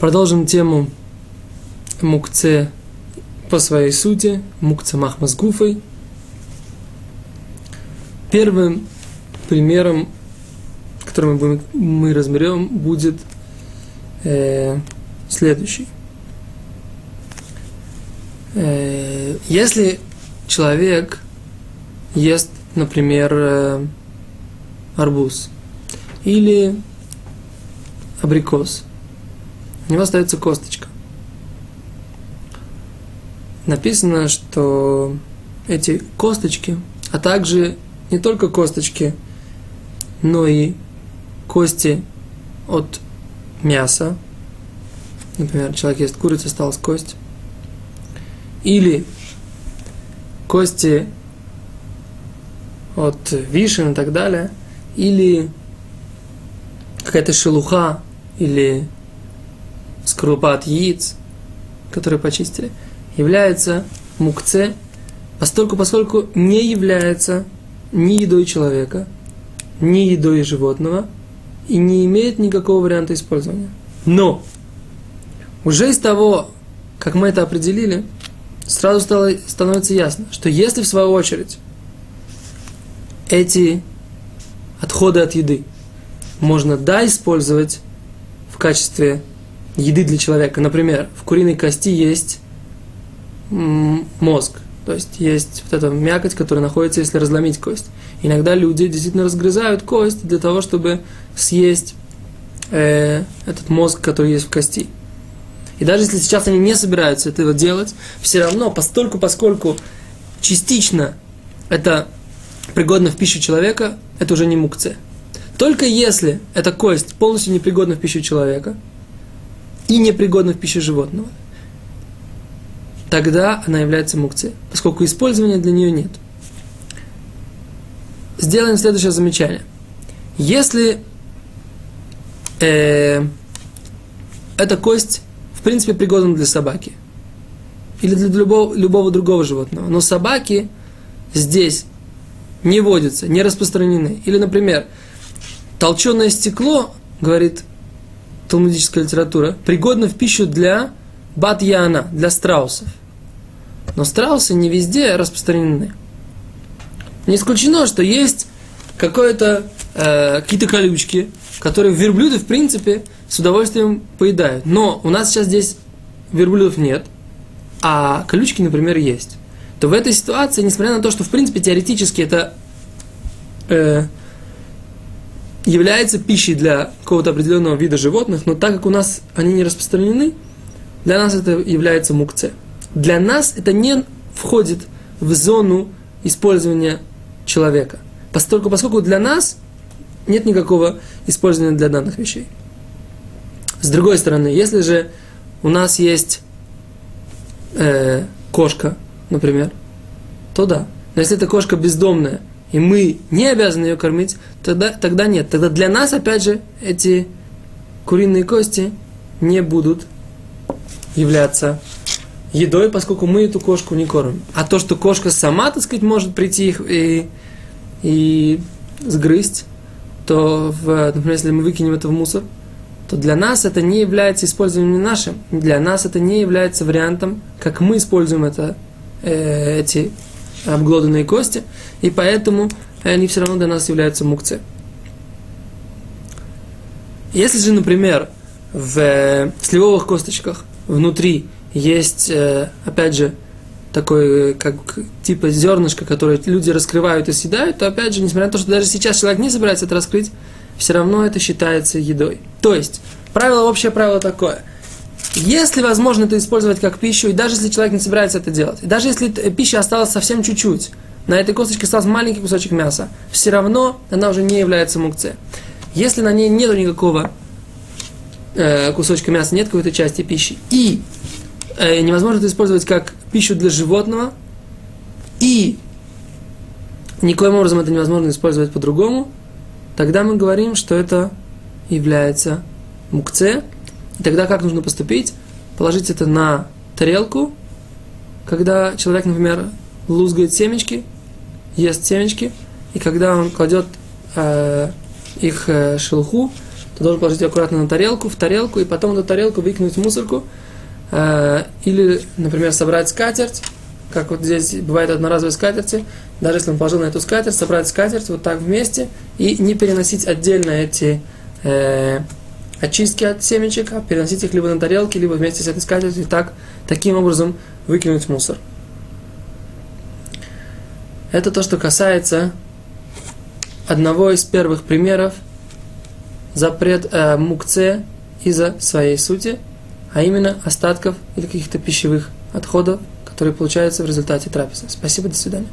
Продолжим тему мукце по своей сути, мукце махмас гуфой. Первым примером, который мы, будем, мы разберем, будет э, следующий. Э, если человек ест, например, э, арбуз или абрикос, у него остается косточка. Написано, что эти косточки, а также не только косточки, но и кости от мяса. Например, человек ест курицу, осталась кость. Или кости от вишен и так далее. Или какая-то шелуха, или скорлупа от яиц, которые почистили, является мукце, постольку, поскольку не является ни едой человека, ни едой животного и не имеет никакого варианта использования. Но уже из того, как мы это определили, сразу стало, становится ясно, что если в свою очередь эти отходы от еды можно да использовать в качестве еды для человека. Например, в куриной кости есть мозг, то есть есть вот эта мякоть, которая находится, если разломить кость. Иногда люди действительно разгрызают кость для того, чтобы съесть э, этот мозг, который есть в кости. И даже если сейчас они не собираются этого делать, все равно, постольку, поскольку частично это пригодно в пищу человека, это уже не мукция. Только если эта кость полностью непригодна в пищу человека – и непригодна в пищу животного, тогда она является мукцией, поскольку использования для нее нет. Сделаем следующее замечание. Если э, эта кость, в принципе, пригодна для собаки или для любого, любого другого животного, но собаки здесь не водятся, не распространены. Или, например, толченое стекло, говорит талмудическая литература, пригодна в пищу для бат-яна, для страусов. Но страусы не везде распространены. Не исключено, что есть какое-то, э, какие-то колючки, которые верблюды, в принципе, с удовольствием поедают. Но у нас сейчас здесь верблюдов нет, а колючки, например, есть. То в этой ситуации, несмотря на то, что, в принципе, теоретически это э, является пищей для какого-то определенного вида животных, но так как у нас они не распространены, для нас это является мукце. Для нас это не входит в зону использования человека. Поскольку, поскольку для нас нет никакого использования для данных вещей. С другой стороны, если же у нас есть э, кошка, например, то да. Но если эта кошка бездомная, и мы не обязаны ее кормить, тогда, тогда нет. Тогда для нас, опять же, эти куриные кости не будут являться едой, поскольку мы эту кошку не кормим. А то, что кошка сама, так сказать, может прийти их и, и сгрызть, то, в, например, если мы выкинем это в мусор, то для нас это не является использованием нашим. Для нас это не является вариантом, как мы используем это, э, эти обглоданные кости, и поэтому они все равно для нас являются мукцы. Если же, например, в э, сливовых косточках внутри есть, э, опять же, такой, как типа зернышко, которое люди раскрывают и съедают, то опять же, несмотря на то, что даже сейчас человек не собирается это раскрыть, все равно это считается едой. То есть, правило, общее правило такое. Если возможно это использовать как пищу, и даже если человек не собирается это делать, и даже если пища осталась совсем чуть-чуть, на этой косточке остался маленький кусочек мяса, все равно она уже не является мукце. Если на ней нет никакого э, кусочка мяса, нет какой-то части пищи, и э, невозможно это использовать как пищу для животного, и никоим образом это невозможно использовать по-другому, тогда мы говорим, что это является мукце, тогда как нужно поступить? Положить это на тарелку, когда человек, например, лузгает семечки, ест семечки, и когда он кладет э, их э, шелуху, то должен положить аккуратно на тарелку, в тарелку, и потом эту тарелку выкинуть в мусорку. Э, или, например, собрать скатерть, как вот здесь бывает одноразовые скатерти, даже если он положил на эту скатерть, собрать скатерть вот так вместе и не переносить отдельно эти э, очистки от семечек, а переносить их либо на тарелке, либо вместе с этой скатертью, и так, таким образом выкинуть мусор. Это то, что касается одного из первых примеров запрет э, мукце из-за своей сути, а именно остатков или каких-то пищевых отходов, которые получаются в результате трапезы. Спасибо, до свидания.